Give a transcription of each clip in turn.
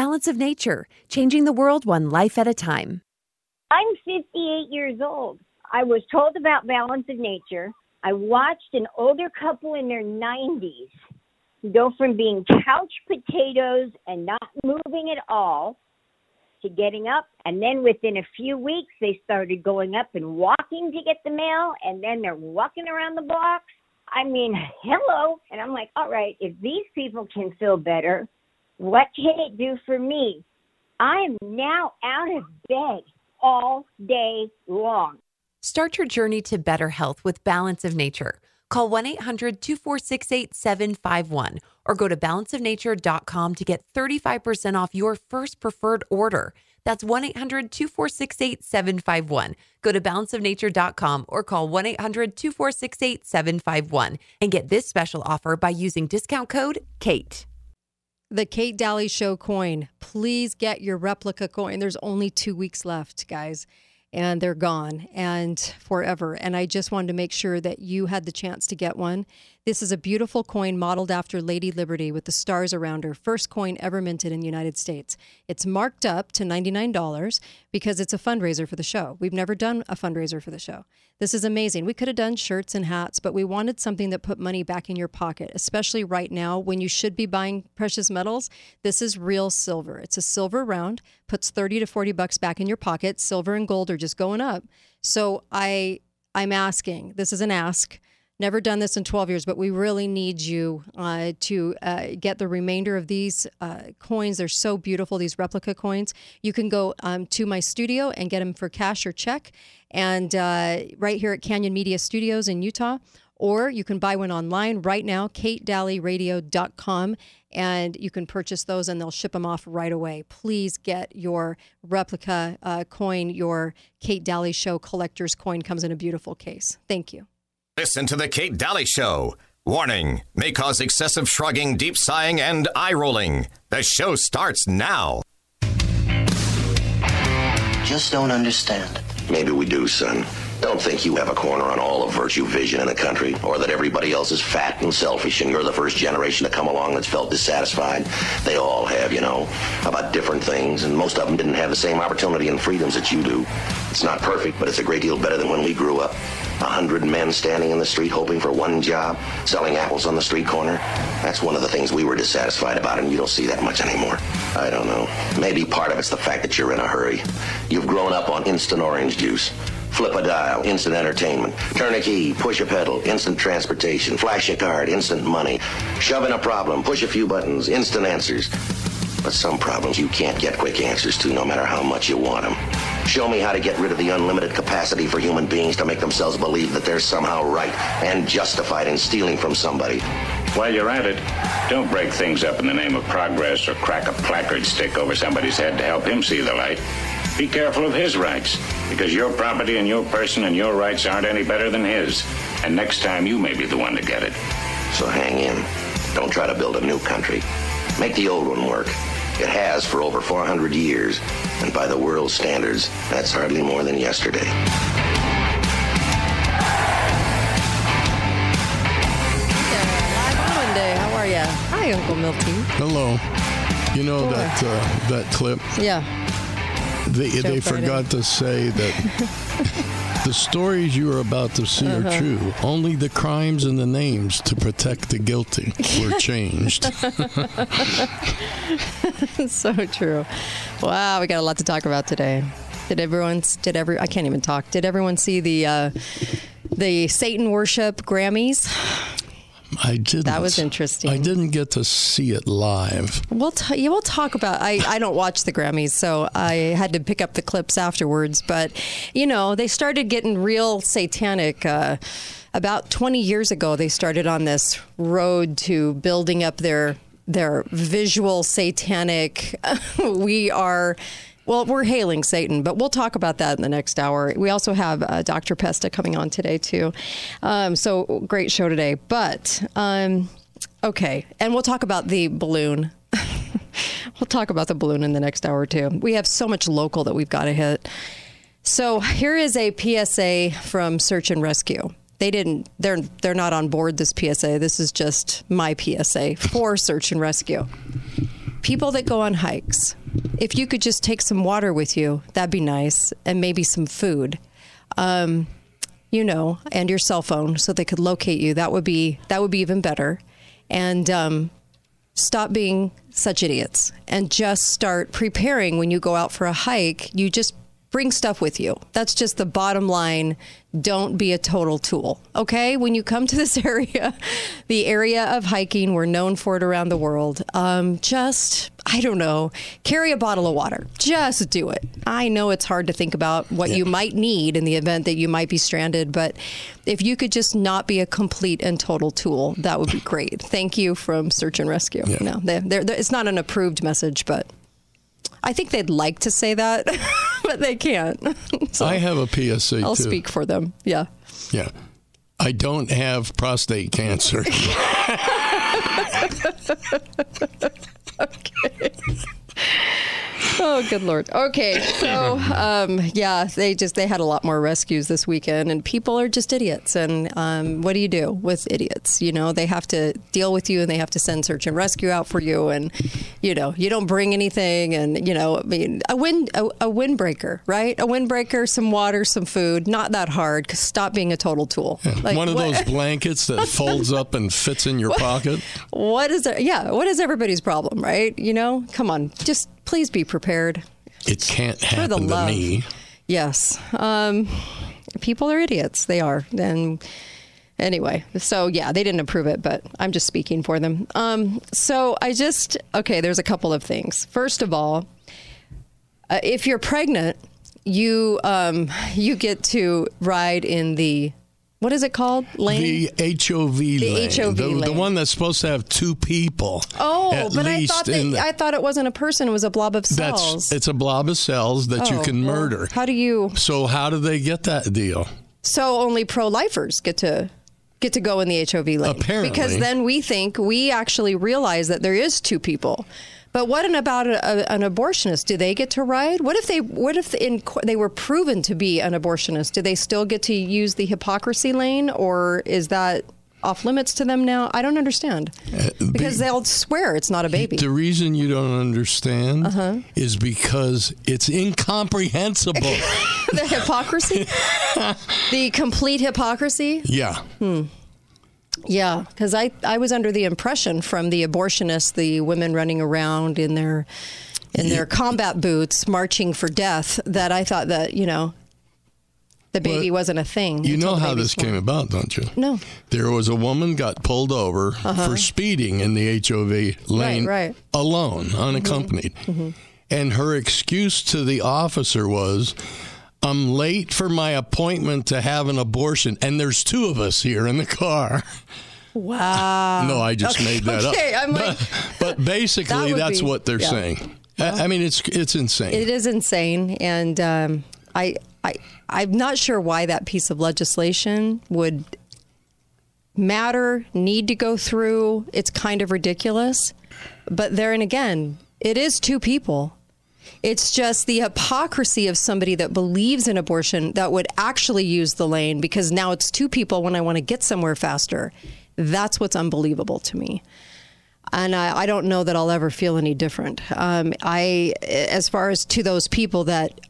Balance of Nature, changing the world one life at a time. I'm 58 years old. I was told about Balance of Nature. I watched an older couple in their 90s go from being couch potatoes and not moving at all to getting up. And then within a few weeks, they started going up and walking to get the mail. And then they're walking around the blocks. I mean, hello. And I'm like, all right, if these people can feel better, what can it do for me? I am now out of bed all day long. Start your journey to better health with Balance of Nature. Call 1 800 246 8751 or go to balanceofnature.com to get 35% off your first preferred order. That's 1 800 246 8751. Go to balanceofnature.com or call 1 800 246 8751 and get this special offer by using discount code KATE. The Kate Dalley Show coin. Please get your replica coin. There's only two weeks left, guys and they're gone and forever. And I just wanted to make sure that you had the chance to get one. This is a beautiful coin modeled after Lady Liberty with the stars around her. First coin ever minted in the United States. It's marked up to $99 because it's a fundraiser for the show. We've never done a fundraiser for the show. This is amazing. We could have done shirts and hats, but we wanted something that put money back in your pocket, especially right now when you should be buying precious metals. This is real silver. It's a silver round, puts 30 to 40 bucks back in your pocket. Silver and gold are just going up. So I I'm asking, this is an ask never done this in 12 years, but we really need you uh, to uh, get the remainder of these uh, coins. They're so beautiful, these replica coins. You can go um, to my studio and get them for cash or check, and uh, right here at Canyon Media Studios in Utah. Or you can buy one online right now, katedalleyradio.com, and you can purchase those and they'll ship them off right away. Please get your replica uh, coin. Your Kate Dalley Show collector's coin comes in a beautiful case. Thank you. Listen to the Kate Dalley Show. Warning may cause excessive shrugging, deep sighing, and eye rolling. The show starts now. Just don't understand. Maybe we do, son. Don't think you have a corner on all of virtue vision in the country, or that everybody else is fat and selfish and you're the first generation to come along that's felt dissatisfied. They all have, you know, about different things, and most of them didn't have the same opportunity and freedoms that you do. It's not perfect, but it's a great deal better than when we grew up. A hundred men standing in the street hoping for one job, selling apples on the street corner. That's one of the things we were dissatisfied about, and you don't see that much anymore. I don't know. Maybe part of it's the fact that you're in a hurry. You've grown up on instant orange juice. Flip a dial, instant entertainment. Turn a key, push a pedal, instant transportation. Flash a card, instant money. Shove in a problem, push a few buttons, instant answers. But some problems you can't get quick answers to no matter how much you want them. Show me how to get rid of the unlimited capacity for human beings to make themselves believe that they're somehow right and justified in stealing from somebody. While you're at it, don't break things up in the name of progress or crack a placard stick over somebody's head to help him see the light. Be careful of his rights, because your property and your person and your rights aren't any better than his. And next time you may be the one to get it. So hang in. Don't try to build a new country. Make the old one work. It has for over 400 years, and by the world's standards, that's hardly more than yesterday. Live Monday. How are you? Hi, Uncle Milty. Hello. You know Boy. that uh, that clip? Yeah. They, Joe they Friday. forgot to say that the stories you are about to see Uh-huh. are true. Only the crimes and the names to protect the guilty were changed. so true. Wow, we got a lot to talk about today. Did everyone? Did every? I can't even talk. Did everyone see the uh, the Satan worship Grammys? I didn't. That was interesting. I didn't get to see it live. We'll t- yeah, we'll talk about. I I don't watch the Grammys, so I had to pick up the clips afterwards. But you know, they started getting real satanic. Uh, about 20 years ago, they started on this road to building up their their visual satanic. we are. Well, we're hailing Satan, but we'll talk about that in the next hour. We also have uh, Dr. Pesta coming on today, too. Um, so, great show today. But, um, okay. And we'll talk about the balloon. we'll talk about the balloon in the next hour, too. We have so much local that we've got to hit. So, here is a PSA from Search and Rescue. They didn't, they're, they're not on board this PSA. This is just my PSA for Search and Rescue. people that go on hikes, if you could just take some water with you, that'd be nice, and maybe some food. Um, you know, and your cell phone, so they could locate you. That would be that would be even better. And um, stop being such idiots and just start preparing when you go out for a hike. You just bring stuff with you. That's just the bottom line. Don't be a total tool. Okay. When you come to this area, the area of hiking, we're known for it around the world. Um, just, I don't know, carry a bottle of water. Just do it. I know it's hard to think about what you might need in the event that you might be stranded, but if you could just not be a complete and total tool, that would be great. Thank you from Search and Rescue. Yeah. No, they're, they're, it's not an approved message, but I think they'd like to say that, but they can't. so I have a PSA I'll too. speak for them. Yeah. Yeah. I don't have prostate cancer. Oh, good lord. Okay, so um, yeah, they just they had a lot more rescues this weekend, and people are just idiots. And um, what do you do with idiots? You know, they have to deal with you, and they have to send search and rescue out for you, and you know, you don't bring anything, and you know, I mean, a wind a, a windbreaker, right? A windbreaker, some water, some food, not that hard. 'cause stop being a total tool. Like, One of what- those blankets that folds up and fits in your pocket. What is there? Yeah, what is everybody's problem, right? You know, come on, just please be prepared. It can't the happen to love. me. Yes. Um, people are idiots. They are. And anyway, so yeah, they didn't approve it, but I'm just speaking for them. Um, so I just, okay, there's a couple of things. First of all, uh, if you're pregnant, you um, you get to ride in the what is it called lane? The HOV lane. The HOV the, the one that's supposed to have two people. oh, but I thought the- I thought it wasn't a person; it was a blob of cells. that's it's a blob of cells that you Oh, can well, murder. How do you? So how do they get that deal? So only pro-lifers get to get to go in the HOV lane. Apparently. because then we think we actually realize that there is two people. But what about a, a, an abortionist? Do they get to ride? What if they? What if in, they were proven to be an abortionist? Do they still get to use the hypocrisy lane, or is that off limits to them now? I don't understand because they'll swear it's not a baby. The reason you don't understand Uh-huh. is because it's incomprehensible. the hypocrisy, the complete hypocrisy. yeah. Yeah, because I, I was under the impression from the abortionists, the women running around in their in their combat boots marching for death, that I thought that you know the baby Well, wasn't a thing. You know how this came about, don't you? No. There was a woman got pulled over uh-huh. for speeding in the HOV lane right. alone, unaccompanied. Mm-hmm. Mm-hmm. And her excuse to the officer was, I'm late for my appointment to have an abortion, and there's two of us here in the car. Wow. no, I just made that okay, up. I'm like- but, but basically, That that's be- what they're yeah. saying. I I mean, it's it's insane. It is insane, and um, I I I'm not sure why that piece of legislation would matter, need to go through. It's kind of ridiculous, but there and again, it is two people. It's just the hypocrisy of somebody that believes in abortion that would actually use the lane because now it's two people when I want to get somewhere faster. That's what's unbelievable to me and I, I don't know that I'll ever feel any different. Um, I, as far as to those people that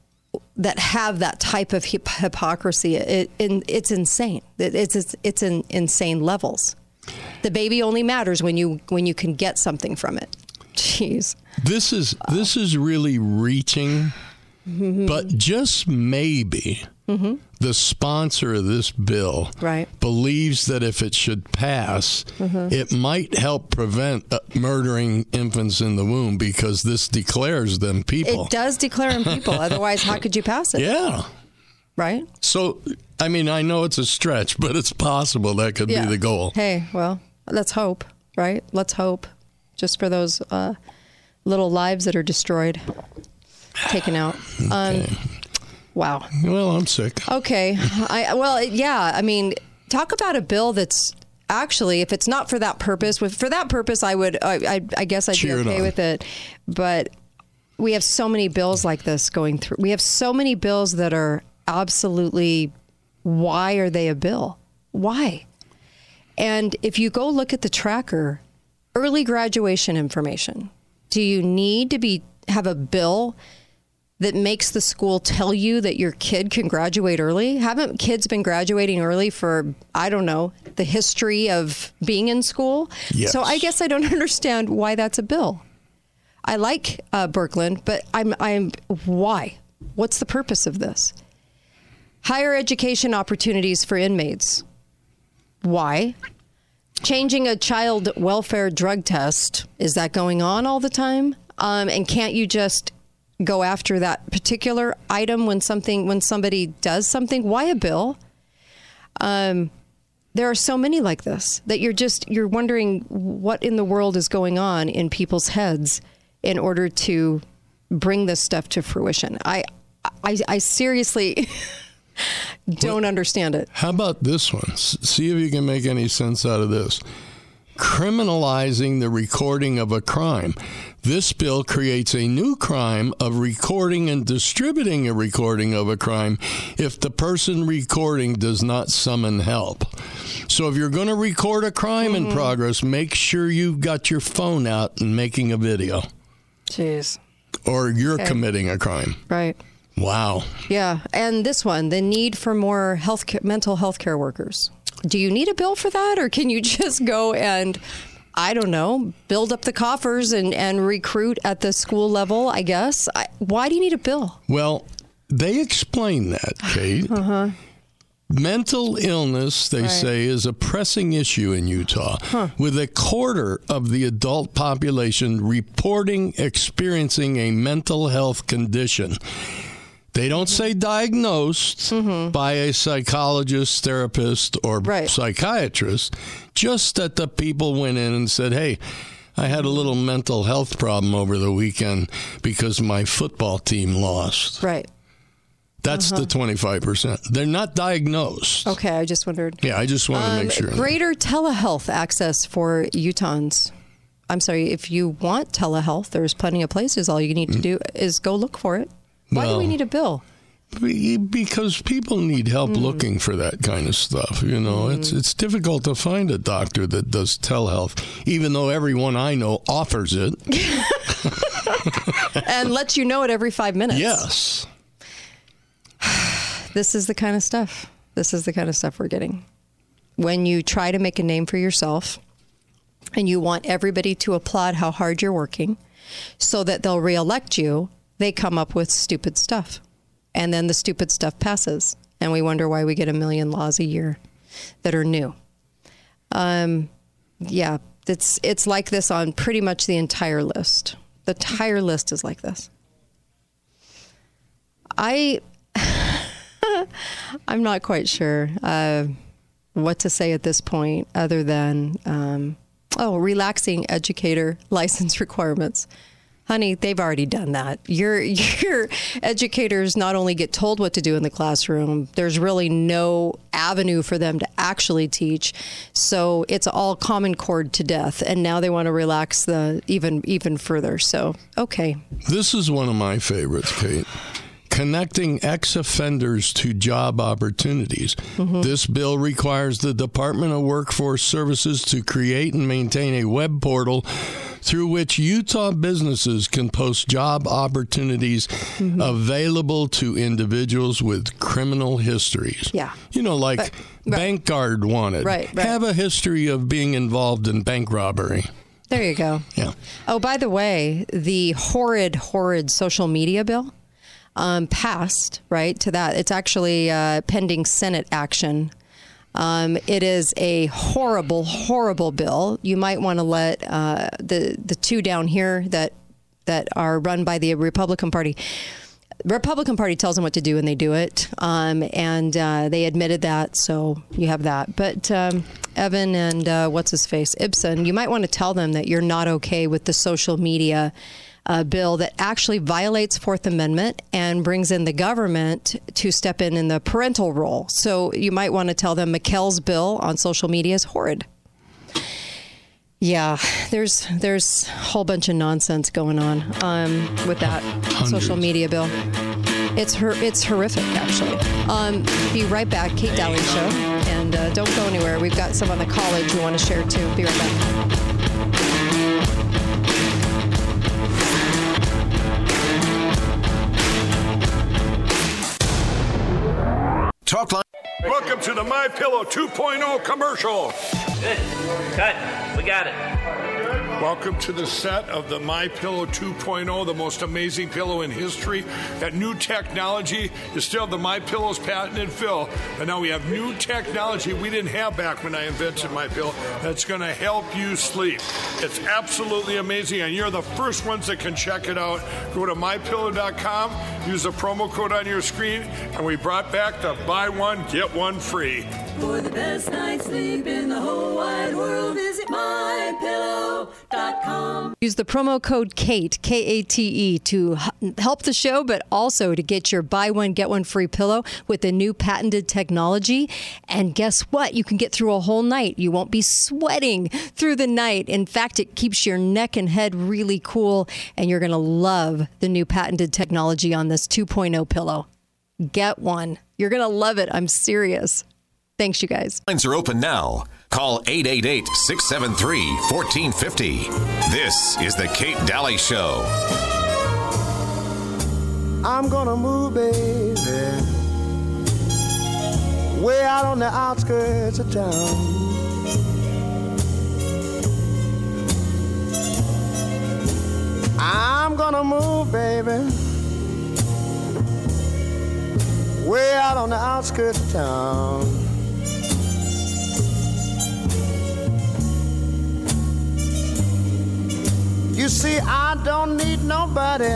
that have that type of hip- hypocrisy, it, it, it's insane. It, it's it's it's in insane levels. The baby only matters when you when you can get something from it. Jeez. This is this is really reaching, Mm-hmm. but just maybe the sponsor of this bill Right. believes that if it should pass, Mm-hmm. it might help prevent uh, murdering infants in the womb because this declares them people. It does declare them people. Otherwise, how could you pass it? Yeah. Right? So, I mean, I know it's a stretch, but it's possible that could Yeah. be the goal. Hey, well, let's hope, right? Let's hope, just for those uh, little lives that are destroyed, taken out. Um, wow. Well, I'm sick. Okay. I well, yeah. I mean, talk about a bill that's actually, if it's not for that purpose, for that purpose, I would, I, I, I guess I'd Cheer be okay on. with it. But we have so many bills like this going through. We have so many bills that are absolutely. Why are they a bill? Why? And if you go look at the tracker, early graduation information, Do you need to be have a bill that makes the school tell you that your kid can graduate early? Haven't kids been graduating early for I don't know the history of being in school? Yes. So I guess I don't understand why that's a bill. I like uh, Birkeland, but I'm I'm why? What's the purpose of this? Higher education opportunities for inmates. Why? Changing a child welfare drug test. Is that going on all the time? Um, and can't you just go after that particular item when something when somebody does something? Why a bill? Um, there are so many like this that you're just you're wondering what in the world is going on in people's heads in order to bring this stuff to fruition. I I, I seriously don't understand it. How about this one? See if you can make any sense out of this. Criminalizing the recording of a crime. This bill creates a new crime of recording and distributing a recording of a crime if the person recording does not summon help. So if you're going to record a crime in mm-hmm. progress, make sure you've got your phone out and making a video, Jeez. or you're Okay. committing a crime. Right. Wow. Yeah, and this one, the need for more health ca- mental health care workers. Do you need a bill for that, or can you just go and, I don't know, build up the coffers and, and recruit at the school level? I guess. I, why do you need a bill? Well, they explain that, Kate. uh-huh. Mental illness, they say, is a pressing issue in Utah, with a quarter of the adult population reporting experiencing a mental health condition. They don't mm-hmm. say diagnosed mm-hmm. by a psychologist, therapist, or Right. psychiatrist, just that the people went in and said, hey, I had a little mental health problem over the weekend because my football team lost. Right. That's the uh-huh. 25%. They're not diagnosed. Okay, I just wondered. Yeah, I just want to Um, make sure. Greater telehealth access for Utahns. I'm sorry, if you want telehealth, there's plenty of places. All you need to mm. do is go look for it. Why do we Mm. Need a bill? Because people need help Hmm. looking for that kind of stuff. You know, it's it's difficult to find a doctor that does telehealth, even though everyone I know offers it. and lets you know it every five minutes. Yes. This is the kind of stuff. This is the kind of stuff we're getting. When you try to make a name for yourself and you want everybody to applaud how hard you're working so that they'll reelect you, they come up with stupid stuff. And then the stupid stuff passes. And we wonder why we get a million laws a year that are new. Um, yeah, it's it's like this on pretty much the entire list. The entire list is like this. I I'm not quite sure uh, what to say at this point, other than um, oh, relaxing educator license requirements. Honey, they've already done that. Your your educators not only get told what to do in the classroom, there's really no avenue for them to actually teach. So it's all common core to death. And now they want to relax the even even further. So okay. This is one of my favorites, Kate. Connecting ex offenders to job opportunities. Mm-hmm. This bill requires the Department of Workforce Services to create and maintain a web portal through which Utah businesses can post job opportunities available to individuals with criminal histories. Yeah. You know, like But- right. bank guard wanted. Right, right. Have a history of being involved in bank robbery. There you go. Yeah. Oh, by the way, the horrid, horrid social media bill um, passed, right? To that. It's actually uh, pending Senate action. Um, it is a horrible, horrible bill. You might want to let uh, the the two down here that that are run by the Republican Party. Republican Party tells them what to do and they do it, um, and uh, they admitted that. So you have that. But um, Evan and uh, what's his face Ipson, you might want to tell them that you're not okay with the social media uh, bill that actually violates Fourth Amendment and brings in the government to step in in the parental role. So you might want to tell them McKell's bill on social media is horrid. Yeah, there's there's a whole bunch of nonsense going on um, with that social media bill. It's her it's horrific actually. Um, be right back, Kate Dalley show, and uh, don't go anywhere. We've got some on the college we want to share too. Be right back. Talk line. Welcome to the My Pillow 2.0 commercial. Good. Cut. We got it. Welcome to the set of the My Pillow 2.0, the most amazing pillow in history. That new technology is still the My Pillow's patented fill, but now we have new technology we didn't have back when I invented My Pillow that's going to help you sleep. It's absolutely amazing, and you're the first ones that can check it out. Go to mypillow.com, use the promo code on your screen, and we brought back the buy one get one free. For the best night's sleep in the whole wide world, visit Use the promo code KATE, K A T E, to help the show, but also to get your buy one, get one free pillow with the new patented technology. And guess what? You can get through a whole night. You won't be sweating through the night. In fact, it keeps your neck and head really cool, and you're going to love the new patented technology on this 2.0 pillow. Get one. You're going to love it. I'm serious. Thanks, you guys. Lines are open now. Call 888 673 1450. This is The Kate Dalley Show. I'm gonna move, baby, way out on the outskirts of town. I'm gonna move, baby, way out on the outskirts of town. You see, I don't need nobody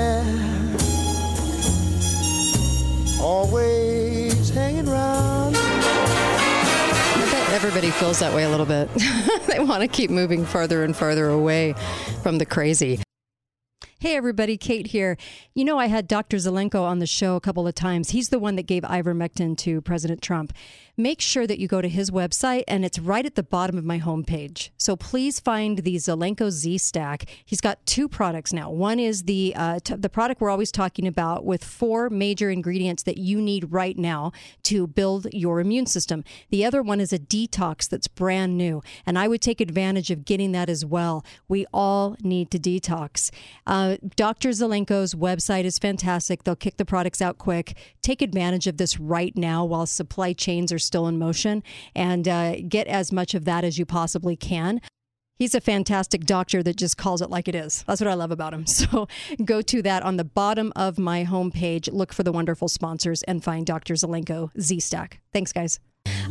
always hanging around. Everybody feels that way a little bit. they want to keep moving farther and farther away from the crazy. Hey, everybody, Kate here. You know, I had Dr. Zelenko on the show a couple of times. He's the one that gave ivermectin to President Trump. Make sure that you go to his website, and it's right at the bottom of my homepage. So please find the Zelenko Z Stack. He's got two products now. One is the uh, t- the product we're always talking about with four major ingredients that you need right now to build your immune system. The other one is a detox that's brand new, and I would take advantage of getting that as well. We all need to detox. Uh, Dr. Zelenko's website is fantastic. They'll kick the products out quick. Take advantage of this right now while supply chains are still in motion and uh, get as much of that as you possibly can. He's a fantastic doctor that just calls it like it is. That's what I love about him. So go to that on the bottom of my homepage. Look for the wonderful sponsors and find Dr. Zelenko Z Stack. Thanks, guys.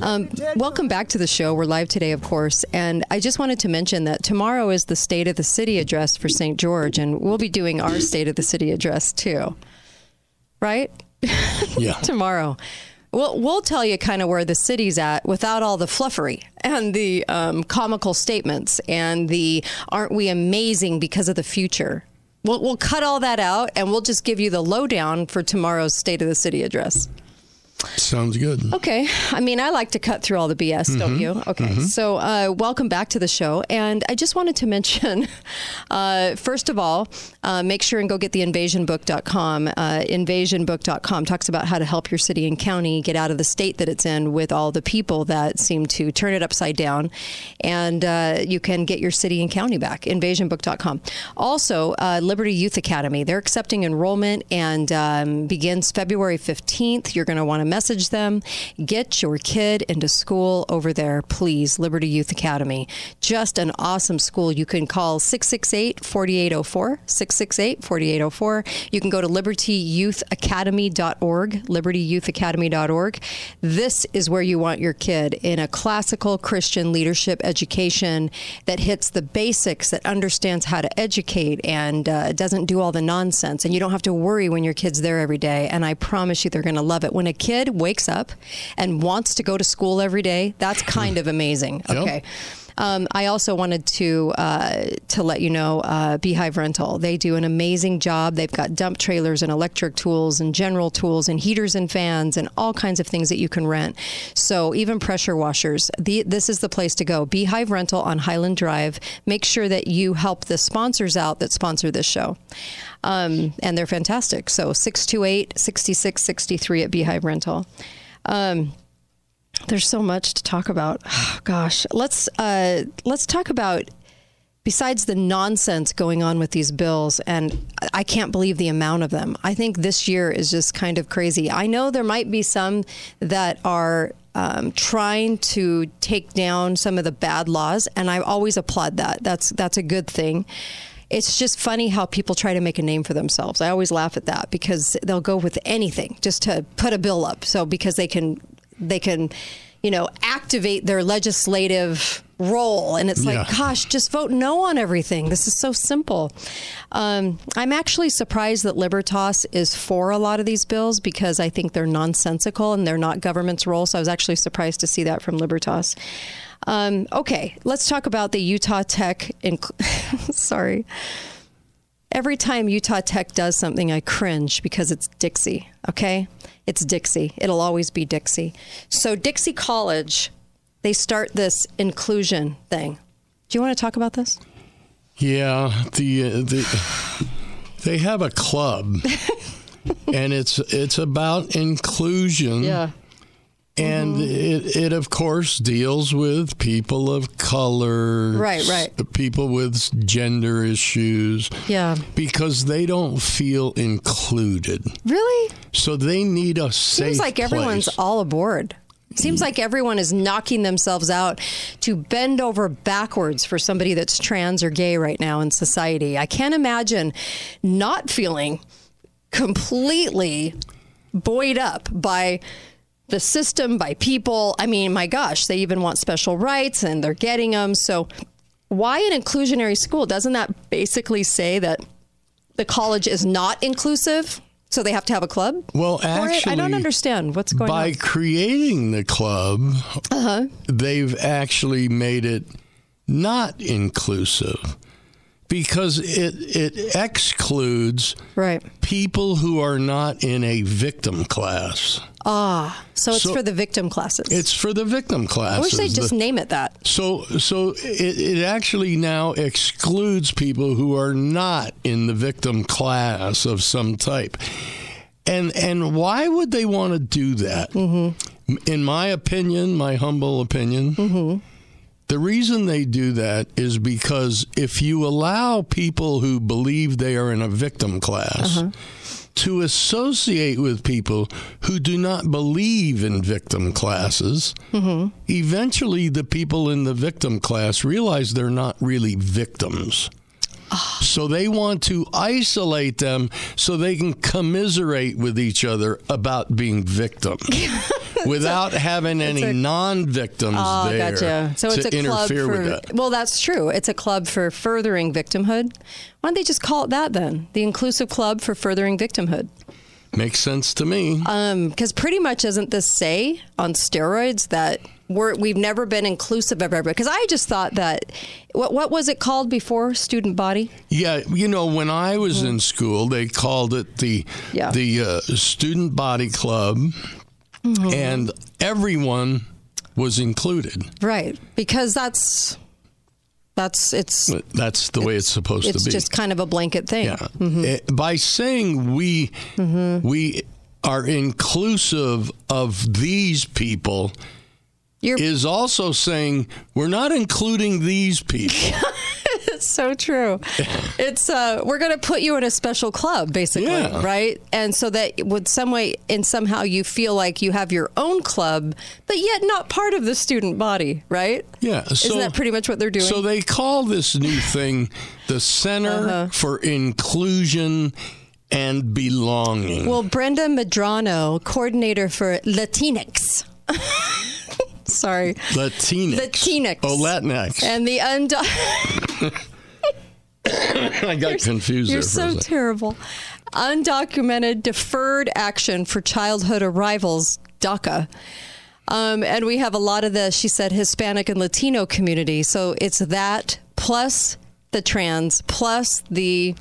Um, welcome back to the show. We're live today, of course. And I just wanted to mention that tomorrow is the State of the City address for St. George, and we'll be doing our State of the City address too. Right? Yeah. tomorrow. We'll, we'll tell you kind of where the city's at without all the fluffery and the um, comical statements and the aren't we amazing because of the future. We'll, we'll cut all that out and we'll just give you the lowdown for tomorrow's State of the City address. Sounds good. Okay. I mean, I like to cut through all the BS, don't Mhm. you? Okay. Mhm. So, uh, welcome back to the show. And I just wanted to mention, uh, first of all, uh, make sure and go get the invasionbook.com. Uh, invasionbook.com talks about how to help your city and county get out of the state that it's in with all the people that seem to turn it upside down. And uh, you can get your city and county back. Invasionbook.com. Also, uh, Liberty Youth Academy. They're accepting enrollment and um, begins February 15th. You're going to want to message them. Get your kid into school over there, please. Liberty Youth Academy. Just an awesome school. You can call 668 4804. 668 4804. You can go to libertyyouthacademy.org. Libertyyouthacademy.org. This is where you want your kid in a classical Christian leadership education that hits the basics, that understands how to educate and uh, doesn't do all the nonsense. And you don't have to worry when your kid's there every day. And I promise you, they're going to love it. When a kid wakes up and wants to go to school every day, that's kind of amazing. Yep. Um, I also wanted to uh, to let you know uh, Beehive Rental. They do an amazing job. They've got dump trailers and electric tools and general tools and heaters and fans and all kinds of things that you can rent. So even pressure washers. The, this is the place to go. Beehive Rental on Highland Drive. Make sure that you help the sponsors out that sponsor this show. Um, and they're fantastic. So 628 6663 at Beehive Rental. Um, there's so much to talk about. Oh, gosh, let's uh, let's talk about besides the nonsense going on with these bills, and I can't believe the amount of them, I think this year is just kind of crazy. I know there might be some that are um, trying to take down some of the bad laws, and I always applaud that. That's that's a good thing. It's just funny how people try to make a name for themselves. I always laugh at that because they'll go with anything just to put a bill up. So because they can they can you know, activate their legislative role. And it's like, Yeah. gosh, just vote no on everything. This is so simple. Um, I'm actually surprised that Libertas is for a lot of these bills because I think they're nonsensical and they're not government's role. So I was actually surprised to see that from Libertas. Um, okay, let's talk about the Utah Tech. Inc- Sorry. Every time Utah Tech does something, I cringe because it's Dixie, okay? It's Dixie. It'll always be Dixie. So, Dixie College, they start this inclusion thing. Do you want to talk about this? Yeah, the, uh, the they have a club, and it's it's about inclusion. And mm-hmm. it, it, of course, deals with people of color. Right, right. People with gender issues. Yeah. Because they don't feel included. Really? So they need a safe Seems like everyone's all aboard. Seems like everyone is knocking themselves out to bend over backwards for somebody that's trans or gay right now in society. I can't imagine not feeling completely buoyed up by the system, by people. I mean, my gosh, they even want special rights and they're getting them. So, why an inclusionary school? Doesn't that basically say that the college is not inclusive? So they have to have a club? Well, it? I don't understand what's going By on. By creating the club, Uh-huh. they've actually made it not inclusive because it it excludes right. people who are not in a victim class. Ah, so it's So- for the victim classes. It's for the victim classes. I wish they'd just The- name it that. so so it, it actually now excludes people who are not in the victim class of some type. And and why would they want to do that? Mm-hmm. In my opinion, my humble opinion, Mm-hmm. the reason they do that is because if you allow people who believe they are in a victim class Uh-huh. To associate with people who do not believe in victim classes, Mm-hmm. eventually the people in the victim class realize they're not really victims. So they want to isolate them so they can commiserate with each other about being victims without having any a- non-victims Oh, there gotcha. So to it's a club interfere for. with that. Well, that's true. It's a club for furthering victimhood. Why don't they just call it that then? The inclusive club for furthering victimhood. Makes sense to me. Um, because pretty much isn't this say on steroids that we're, we've never been inclusive of everybody? Because I just thought that what what was it called before student body? Yeah, you know, when I was in school, they called it the Mm-hmm. Yeah. the uh, student body club, Mm-hmm. and everyone was included. Right. Because that's that's it's That's the way it's supposed it's to be. It's just kind of a blanket thing. Yeah. Mm-hmm. Eh, By saying we we are inclusive of these people You're- is also saying we're not including these people. It's so true. It's uh, we're going to put you in a special club, basically, Yeah. right? And so that would some way, and somehow you feel like you have your own club, but yet not part of the student body, right? Yeah. Isn't that pretty much what they're doing? So they call this new thing the Center Uh-huh. for Inclusion and Belonging. well, Brenda Medrano, coordinator for Latinx. Sorry. Latinx. Latinx. Oh, Latinx. And the undo- I got confused You're there for so terrible. Undocumented deferred action for childhood arrivals, DACA. Um, and we have a lot of the, she said, Hispanic and Latino community. So it's that plus the trans plus the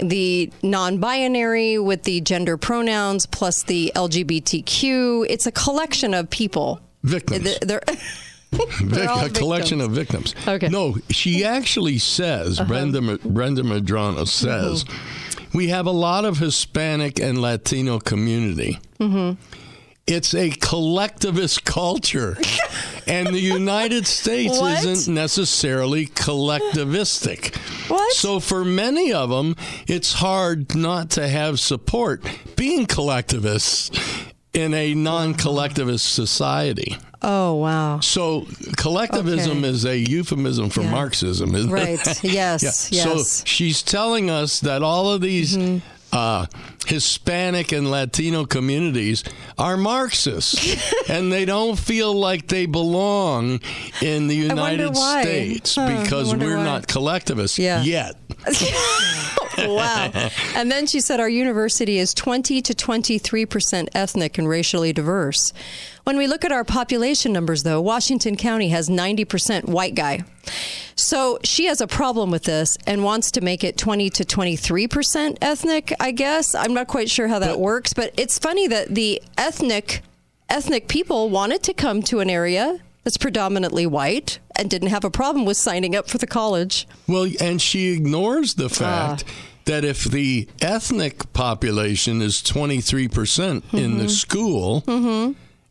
the non-binary with the gender pronouns plus the LGBTQ. It's a collection of people. Victims. They're- they're- a collection of victims. Okay. Uh-huh. No, she actually says, Brenda, Ma- Brenda Madrano says, Mm-hmm. we have a lot of Hispanic and Latino community. Mm-hmm. It's a collectivist culture. and the United States What? isn't necessarily collectivistic. What? So for many of them, it's hard not to have support being collectivists in a non-collectivist society. Oh, wow. So collectivism Okay. is a euphemism for Yeah. Marxism, isn't Right. it? Right. Yes, Yeah. yes. Mm-hmm. So she's telling us that all of these uh, Hispanic and Latino communities are Marxists, and they don't feel like they belong in the United. States Huh, because we're why. not collectivists Yeah. yet. wow. And then she said our university is 20 to 23% ethnic and racially diverse. When we look at our population numbers, though, Washington County has 90% white guy. So she has a problem with this and wants to make it 20 to 23% ethnic, I guess. I'm not quite sure how that works, but it's funny that the ethnic ethnic people wanted to come to an area that's predominantly white and didn't have a problem with signing up for the college. Well, and she ignores the fact Ah. that if the ethnic population is 23% in Mm-hmm. the school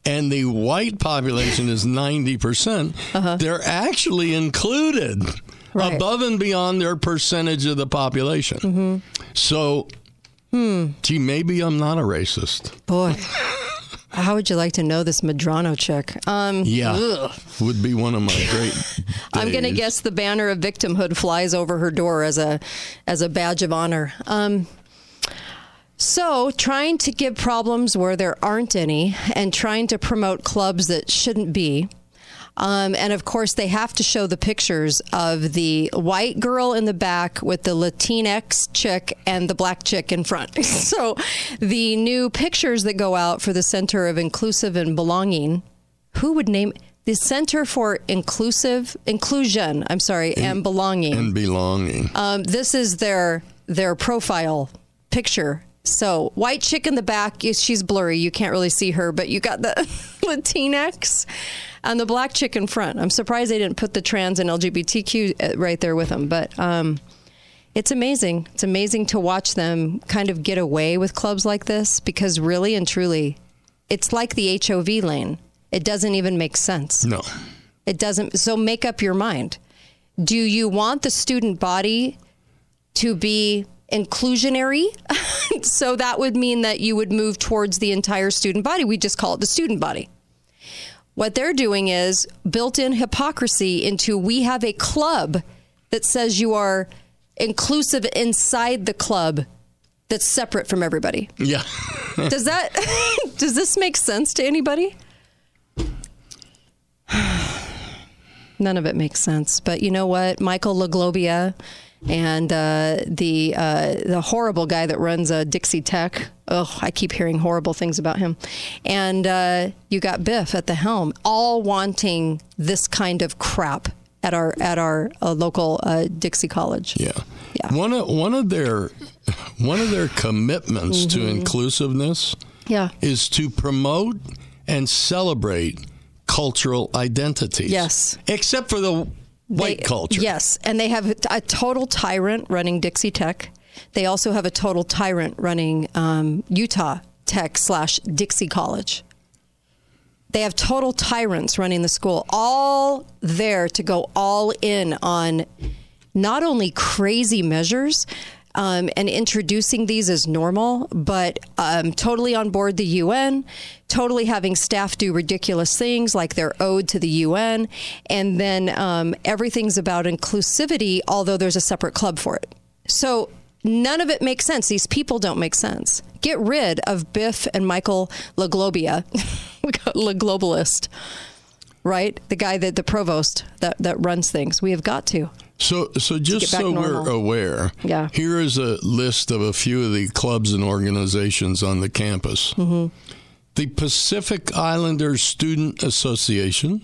and the white population is 90%, percent they're actually included Uh-huh. Right. above and beyond their percentage of the population. Mm-hmm. So, Hmm. gee, maybe I'm not a racist. Boy, how would you like to know this Madrano chick? Um, Yeah, ugh. would be one of my great. I'm going to guess the banner of victimhood flies over her door as a as a badge of honor. Um, so, trying to give problems where there aren't any, and trying to promote clubs that shouldn't be. Um, and of course, they have to show the pictures of the white girl in the back with the Latinx chick and the black chick in front. so, the new pictures that go out for the Center of Inclusive and Belonging, who would name the Center for Inclusive Inclusion? I'm sorry, and Belonging. and belonging. Um, this is their their profile picture. So white chick in the back, she's blurry. You can't really see her, but you got the Latinx and the black chick in front. I'm surprised they didn't put the trans and LGBTQ uh, right there with them, but. Um, it's amazing. It's amazing to watch them kind of get away with clubs like this because really and truly, it's like the HOV lane. It doesn't even make sense. No. It doesn't. So make up your mind. Do you want the student body to be inclusionary? so that would mean that you would move towards the entire student body. We just call it the student body. What they're doing is built in hypocrisy into we have a club that says you are inclusive inside the club that's separate from everybody. Yeah. Does that does this make sense to anybody? None of it makes sense. But you know what? Michael LaGlobia and uh, the uh, the horrible guy that runs uh, Dixie Tech. Oh, I keep hearing horrible things about him. And uh, you got Biff at the helm, all wanting this kind of crap at our at our uh, local uh, Dixie College. Yeah. yeah. One of one of their one of their commitments to Mhm. inclusiveness Yeah. is to promote and celebrate cultural identity. Yes. Except for the white They- culture. Yes, and they have a total tyrant running Dixie Tech. They also have a total tyrant running um, Utah Tech slash Dixie College. They have total tyrants running the school, all there to go all in on not only crazy measures um, and introducing these as normal, but um, totally on board the UN, totally having staff do ridiculous things like they're owed to the UN, and then um, everything's about inclusivity, although there's a separate club for it. So none of it makes sense. These people don't make sense. Get rid of Biff and Michael LaGlobia, LaGlobalist, right? The guy that the provost that, that runs things. We have got to. So, so just so we're aware, Yeah. here is a list of a few of the clubs and organizations on the campus. Mm-hmm. The Pacific Islanders Student Association,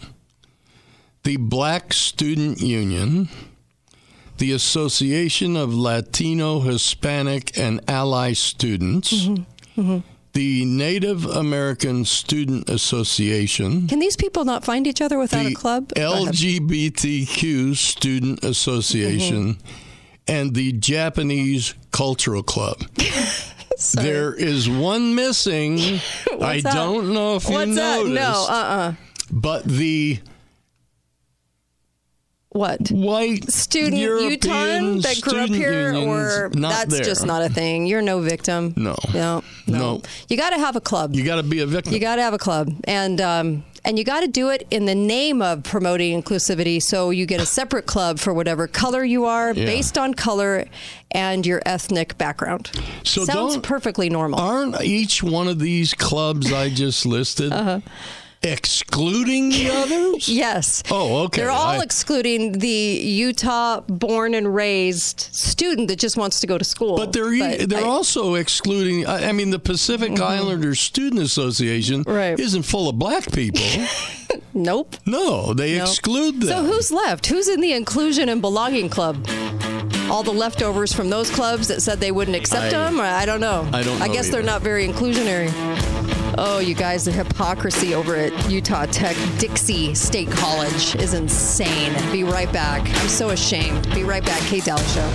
the Black Student Union, the Association of Latino, Hispanic, and Ally Students, Mm-hmm. The Native American Student Association, Can these people not find each other without a club? LGBTQ Student Association, Mm-hmm. and the Japanese Cultural Club. there is one missing. I that? don't know if you What's that? noticed. No, uh uh But the what white student European Utah that grew up here, or that's there. just not a thing. You're no victim. No. no, No. You got to have a club. You got to be a victim. You got to have a club, and um, and you got to do it in the name of promoting inclusivity. So you get a separate club for whatever color you are, Yeah. based on color and your ethnic background. So sounds perfectly normal. Aren't each one of these clubs I just listed Uh-huh. Excluding the others? Yes. Oh, okay. They're all I- excluding the Utah born and raised student that just wants to go to school. But they're e- they're I- Mm-hmm. also excluding. I mean, the Pacific Islanders Student Association isn't full of black people. nope. No, they No. exclude them. So who's left? Who's in the inclusion and belonging club? All the leftovers from those clubs that said they wouldn't accept I- them? I don't know. I don't I know guess they're not very inclusionary. Oh, you guys, the hypocrisy over at Utah Tech Dixie State College is insane. Be right back. I'm so ashamed. Be right back. Kate Dalley Show.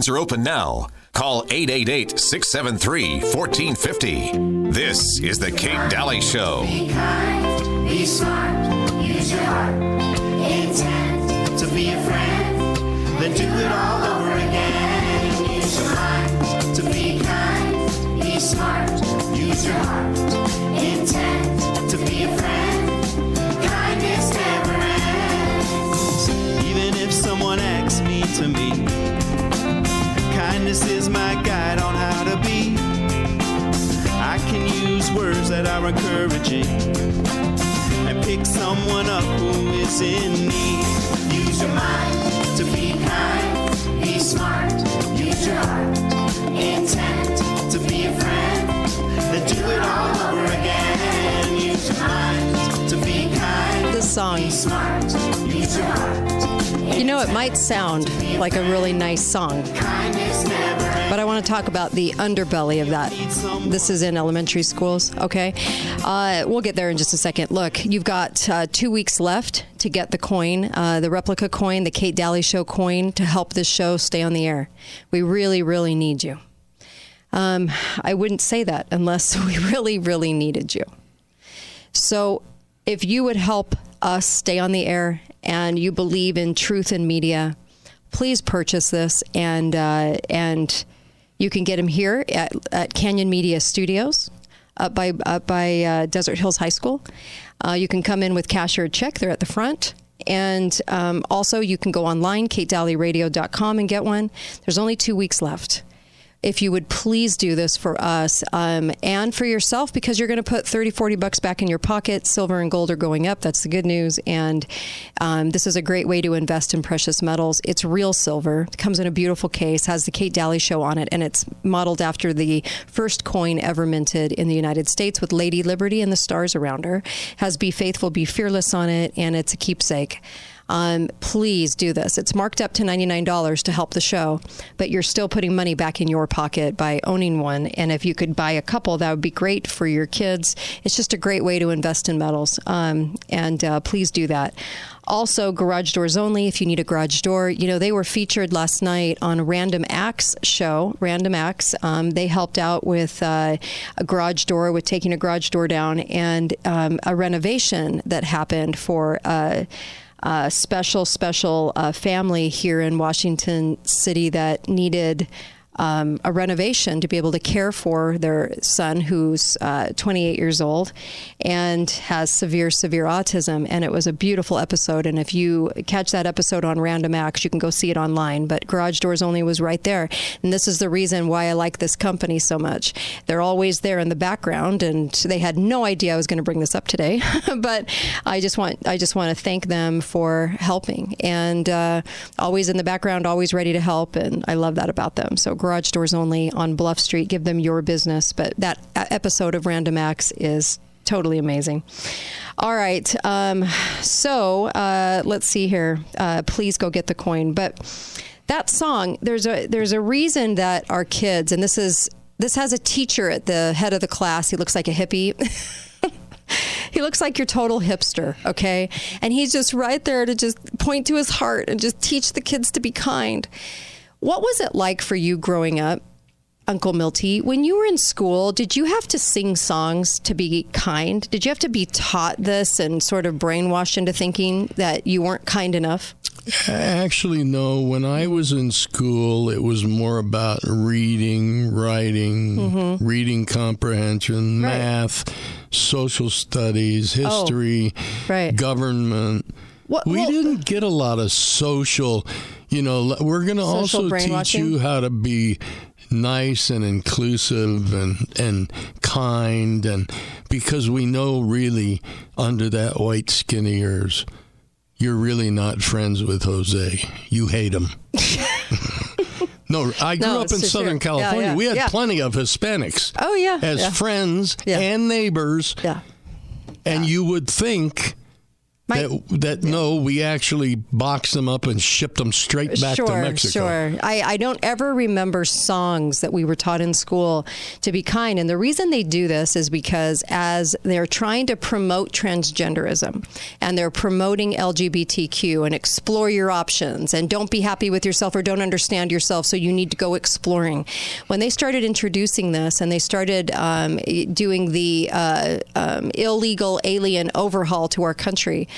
Lines are open now. Call 888 673 1450. This is The Kate Dalley Show. Be kind, be smart, use your heart. Intent to be a friend, then do it all over again. Use your mind to be kind, be smart, use your heart. Intent to be a friend, kindness never ends. Even if someone asks me to meet, kindness is my guide on how to be. I can use words that are encouraging and pick someone up who is in need. Use your mind to be kind, be smart, use your heart. Intent to be a friend, do it all over again. Use your mind to be kind, This song. be smart, use your heart. You know, it might sound like a really nice song, Kindness never ends. but I want to talk about the underbelly of that. This is in elementary schools, okay? Uh, we'll get there in just a second. Look, you've got uh, two weeks left to get the coin, uh, the replica coin, the Kate Dalley Show coin, to help this show stay on the air. We really, really need you. Um, I wouldn't say that unless we really, really needed you. So, if you would help us stay on the air and you believe in truth in media, please purchase this and uh, and you can get them here at, at Canyon Media Studios up by up by uh, Desert Hills High School. Uh, you can come in with cash or a check. They're at the front. And um, also, you can go online, katedalleyradio.com, and get one. There's only two weeks left if you would please do this for us um, and for yourself because you're going to put 30 40 bucks back in your pocket. Silver and gold are going up. That's the good news. And um, this is a great way to invest in precious metals. It's real silver. It comes in a beautiful case has the Kate Dalley show on it and it's modeled after the first coin ever minted in the united states with lady liberty and the stars around her. Has be faithful be fearless on it and it's a keepsake um, please do this. It's marked up to $99 to help the show, but you're still putting money back in your pocket by owning one. And if you could buy a couple, that would be great for your kids. It's just a great way to invest in metals. Um, and uh, please do that. Also, garage doors only. If you need a garage door, you know they were featured last night on Random Acts show. Random Acts. Um, they helped out with uh, a garage door, with taking a garage door down, and um, a renovation that happened for. Uh, special, special uh, family here in Washington City that needed um, a renovation to be able to care for their son, who's uh, 28 years old and has severe, severe autism. And it was a beautiful episode. And if you catch that episode on Random Acts, you can go see it online. But Garage Doors Only was right there. And this is the reason why I like this company so much. They're always there in the background, and they had no idea I was going to bring this up today. but I just want I just want to thank them for helping and uh, always in the background, always ready to help. And I love that about them. So garage doors only on Bluff Street. Give them your business. But that episode of Random Acts is totally amazing. All right. Um, so uh, let's see here. Uh, please go get the coin. But that song, there's a there's a reason that our kids, and this is this has a teacher at the head of the class. He looks like a hippie. he looks like your total hipster, okay? And he's just right there to just point to his heart and just teach the kids to be kind. What was it like for you growing up, Uncle Milty? When you were in school, did you have to sing songs to be kind? Did you have to be taught this and sort of brainwashed into thinking that you weren't kind enough? Actually, no. When I was in school, it was more about reading, writing, Mhm. reading comprehension, Right. math, social studies, Oh, history, right. government. What- we well- didn't get a lot of social, you know, we're going to also teach you how to be nice and inclusive and and kind and because we know really under that white skin yours you're really not friends with Jose. You hate him. no, I grew No, up in Southern true. California. yeah, we had yeah. plenty of Hispanics Oh yeah. as yeah. friends and neighbors. Yeah. And you would think that, that no, we actually boxed them up and shipped them straight back sure, to Mexico. Sure, I, I don't ever remember songs that we were taught in school to be kind. And the reason they do this is because as they're trying to promote transgenderism and they're promoting LGBTQ and explore your options and don't be happy with yourself or don't understand yourself, so you need to go exploring. When they started introducing this and they started um, doing the uh, um, illegal alien overhaul to our country,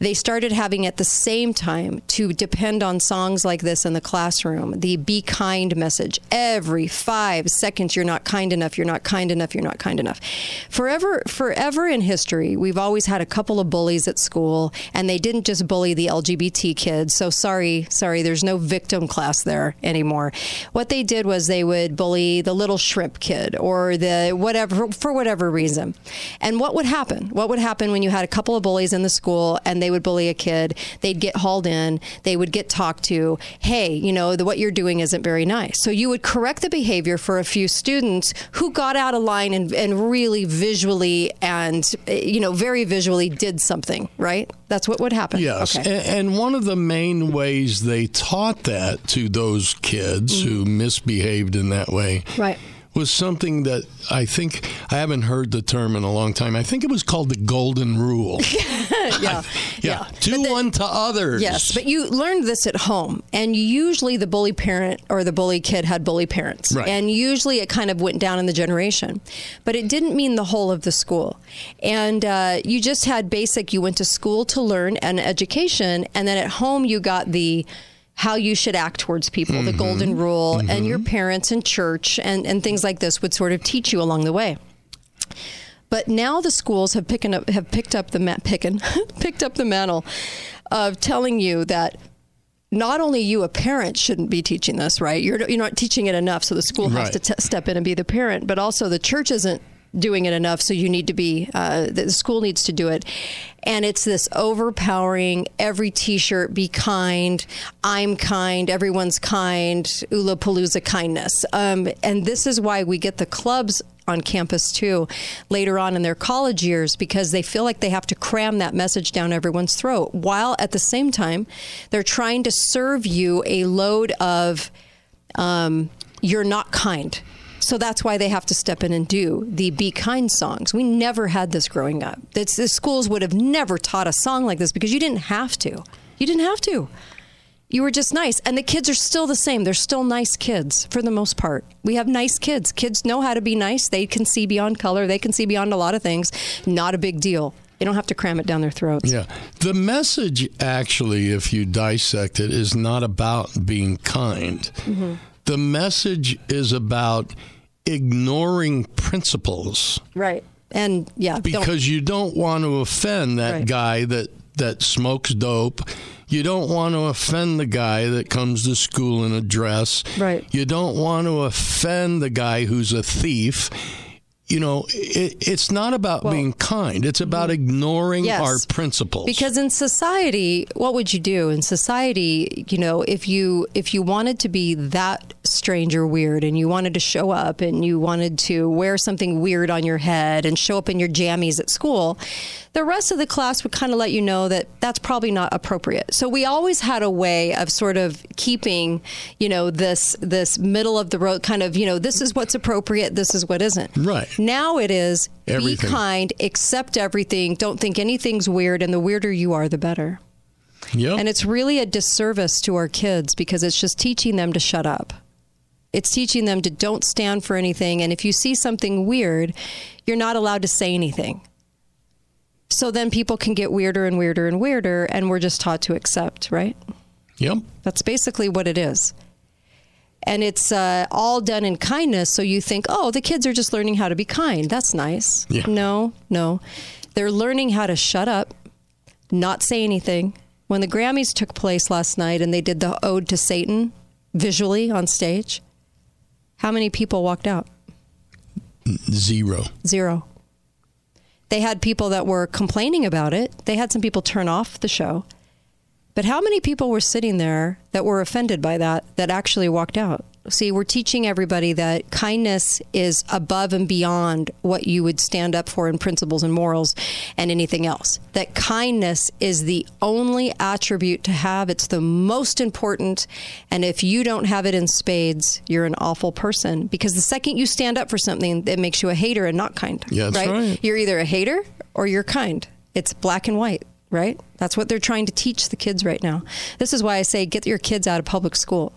they started having at the same time to depend on songs like this in the classroom. The be kind message. Every five seconds you're not kind enough you're not kind enough you're not kind enough. Forever forever in history we've always had a couple of bullies at school and they didn't just bully the lgbt kids. So sorry sorry there's no victim class there anymore. What they did was they would bully the little shrimp kid or the whatever for whatever reason. And what would happen? What would happen when you had a couple of bullies in the school and they would bully a kid they'd get hauled in they would get talked to hey you know the, what you're doing isn't very nice. So you would correct the behavior for a few students who got out of line and, and really visually and you know very visually did something right? That's what would happen. Yes, okay. A- and, one of the main ways they taught that to those kids who mm-hmm. misbehaved in that way right was something that I think I haven't heard the term in a long time. I think it was called the golden rule. yeah yeah, do unto others. Yes, but you learned this at home, and usually the bully parent or the bully kid had bully parents, Right. and usually it kind of went down in the generation, but it didn't mean the whole of the school. And uh, you just had basic. You went to school to learn an education, and then at home you got the how you should act towards people, the mm-hmm. golden rule, and your mm-hmm. parents and church and, and things like this would sort of teach you along the way. But now the schools have picking up have picked up the ma- picking picked up the mantle of telling you that not only you a parent shouldn't be teaching this right? You're you're not teaching it enough so the school has to t- step in and be the parent but also the church isn't doing it enough so you need to be uh, the school needs to do it. And it's this overpowering every t-shirt be kind i'm kind everyone's kind ulapalooza kindness. Um, and this is why we get the clubs on campus too later on in their college years because they feel like they have to cram that message down everyone's throat while at the same time they're trying to serve you a load of um, you're not kind so that's why they have to step in and do the be kind songs we never had this growing up It's, the schools would have never taught a song like this because you didn't have to you didn't have to you were just nice. And the kids are still the same. They're still nice kids for the most part. We have nice kids. Kids know how to be nice. They can see beyond color, they can see beyond a lot of things. Not a big deal. They don't have to cram it down their throats. Yeah. The message, actually, if you dissect it, is not about being kind. Mm-hmm. The message is about ignoring principles Right. And yeah, don't- because you don't want to offend that Right. guy that, that smokes dope. You don't want to offend the guy that comes to school in a dress. Right. You don't want to offend the guy who's a thief. You know, it, it's not about being kind. It's about ignoring Yes. our principles. Because in society, what would you do in society? You know, if you if you wanted to be that strange or weird, and you wanted to show up, and you wanted to wear something weird on your head, and show up in your jammies at school, the rest of the class would kind of let you know that that's probably not appropriate. So we always had a way of sort of keeping, you know, this this middle of the road kind of, you know, this is what's appropriate, this is what isn't. Right. Now it is Everything. be kind, accept everything, don't think anything's weird, and the weirder you are, the better. Yep. And it's really a disservice to our kids because it's just teaching them to shut up. It's teaching them to don't stand for anything. And if you see something weird, you're not allowed to say anything. So then people can get weirder and weirder and weirder, and we're just taught to accept, right? Yep. That's basically what it is. And it's uh, all done in kindness. So you think, oh, the kids are just learning how to be kind. That's nice. Yeah. No, no. They're learning how to shut up, not say anything. When the Grammys took place last night and they did the Ode to Satan visually on stage, how many people walked out? Zero. Zero. They had people that were complaining about it. They had some people turn off the show. But how many people were sitting there that were offended by that that actually walked out? See, we're teaching everybody that kindness is above and beyond what you would stand up for in principles and morals and anything else. That kindness is the only attribute to have, it's the most important. And if you don't have it in spades, you're an awful person because the second you stand up for something, it makes you a hater and not kind. Yeah, that's right. You're either a hater or you're kind. It's black and white, right? That's what they're trying to teach the kids right now. This is why I say get your kids out of public school.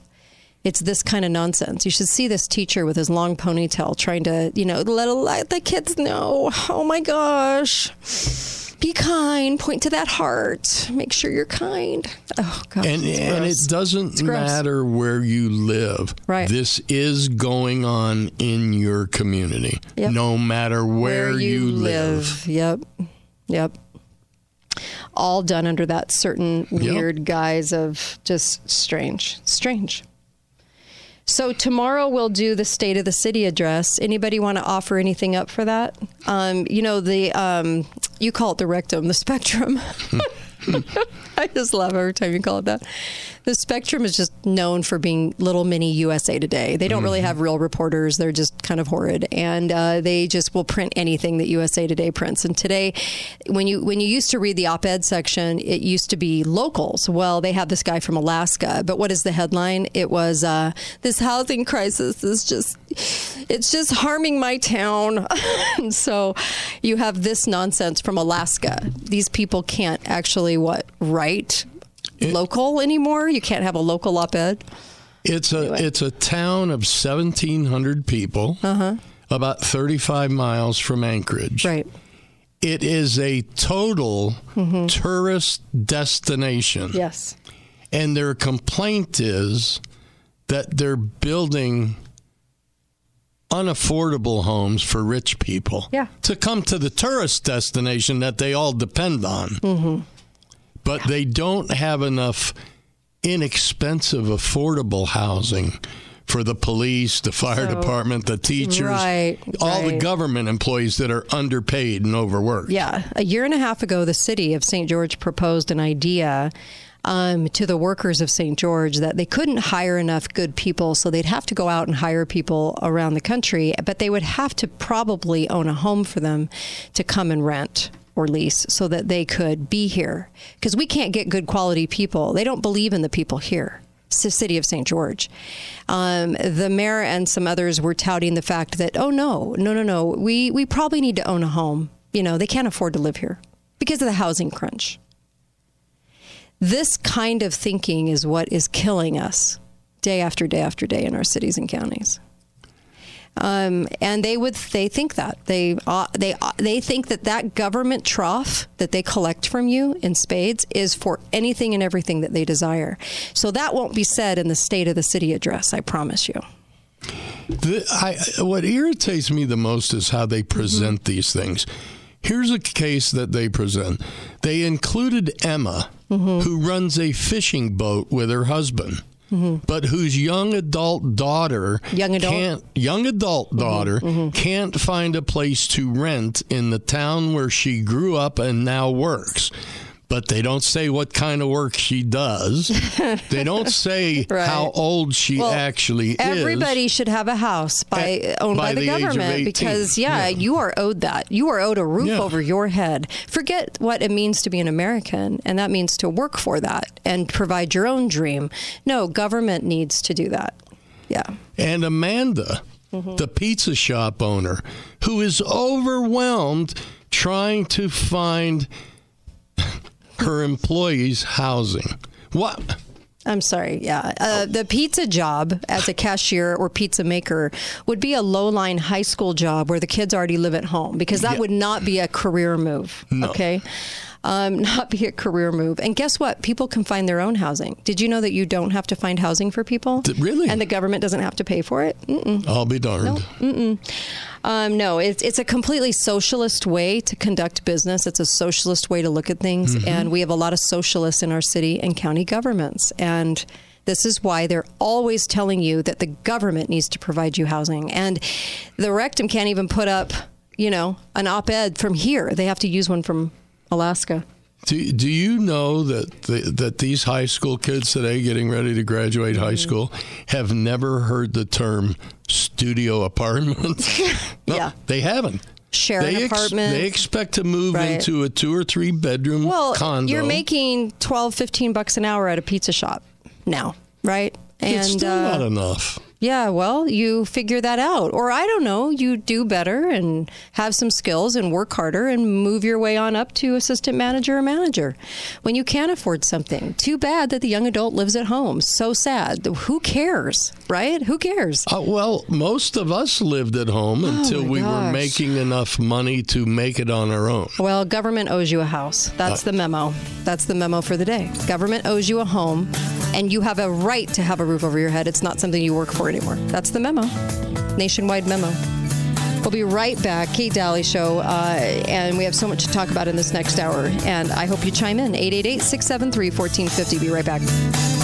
It's this kind of nonsense. You should see this teacher with his long ponytail trying to, you know, let, let the kids know. Oh my gosh. Be kind. Point to that heart. Make sure you're kind. Oh God. And, and it doesn't matter where you live. Right. This is going on in your community, Yep. no matter where, you, live. Yep. Yep. All done under that certain weird guise of just strange. Strange. So tomorrow we'll do the State of the City address. Anybody want to offer anything up for that? Um, you know the um, you call it the rectum, the spectrum. I just love every time you call it that. The Spectrum is just known for being little mini USA Today. They don't really have real reporters. They're just kind of horrid, and uh, they just will print anything that USA Today prints. And today, when you when you used to read the op-ed section, it used to be locals. Well, they have this guy from Alaska, but what is the headline? It was uh, this housing crisis is just it's just harming my town. so you have this nonsense from Alaska. These people can't actually what write local anymore. You can't have a local op-ed. It's a it's a town of seventeen hundred people, Uh-huh. about thirty five miles from Anchorage. Right. It is a total Mhm. tourist destination. Yes. And their complaint is that they're building unaffordable homes for rich people Yeah. to come to the tourist destination that they all depend on. Mm-hmm. But they don't have enough inexpensive, affordable housing for the police, the fire So- department, the teachers, Right, all the government employees that are underpaid and overworked. Yeah. A year and a half ago, the city of St. George proposed an idea um, to the workers of St. George that they couldn't hire enough good people, so they'd have to go out and hire people around the country, but they would have to probably own a home for them to come and rent or lease so that they could be here. Because we can't get good quality people. They don't believe in the people here. It's the city of St. George. Um, the mayor and some others were touting the fact that, oh no, no, no, no, we, we probably need to own a home. You know, they can't afford to live here because of the housing crunch. This kind of thinking is what is killing us day after day after day in our cities and counties. Um, and they would they think that they uh, they uh, they think that that government trough that they collect from you in spades is for anything and everything that they desire. So that won't be said in the state of the city address. I promise you. The, I, what irritates me the most is how they present these things. Here's a case that they present. They included Emma, who runs a fishing boat with her husband, but whose young adult daughter Young adult? can't young adult mm-hmm. daughter mm-hmm. can't find a place to rent in the town where she grew up and now works. But they don't say what kind of work she does. they don't say Right. how old she Well, actually is. Everybody should have a house by owned by, by the, the government because yeah, you are owed that. You are owed a roof Yeah. over your head. Forget what it means to be an American and that means to work for that and provide your own dream. No, government needs to do that. Yeah. and Amanda, mm-hmm. the pizza shop owner, who is overwhelmed trying to find her employees housing. What? I'm sorry. Yeah. Uh, the pizza job as a cashier or pizza maker would be a low line high school job where the kids already live at home because that Yeah. would not be a career move. No. Okay. Um, not be a career move. And guess what? People can find their own housing. Did you know that you don't have to find housing for people? really? And the government doesn't have to pay for it? Mm-mm. I'll be darned. Mm-mm. Um, no, it's it's a completely socialist way to conduct business. It's a socialist way to look at things, Mhm. and we have a lot of socialists in our city and county governments, and. This is why they're always telling you that the government needs to provide you housing. And the rectum can't even put up, you know, an op ed from here. They have to use one from Alaska. Do, do you know that the, that these high school kids today, getting ready to graduate high Mm-hmm. school, have never heard the term studio apartment? No, Yeah. they haven't. Share they an apartment. they expect to move Right. into a two or three bedroom Well, condo. you're making 12, 15 bucks an hour at a pizza shop now, right? it's still uh, not enough. Yeah, well, you figure that out. Or I don't know, you do better and have some skills and work harder and move your way on up to assistant manager or manager when you can't afford something. Too bad that the young adult lives at home. So sad. Who cares, right? Who cares? Uh, well, most of us lived at home until Oh my we were making enough money to make it on our own. Well, government owes you a house. That's Uh, the memo. That's the memo for the day. Government owes you a home, and you have a right to have a roof over your head. It's not something you work for anymore. That's the memo. Nationwide memo. We'll be right back. Kate Dalley Show, uh, and we have so much to talk about in this next hour. And I hope you chime in. 888 673 1450. Be right back.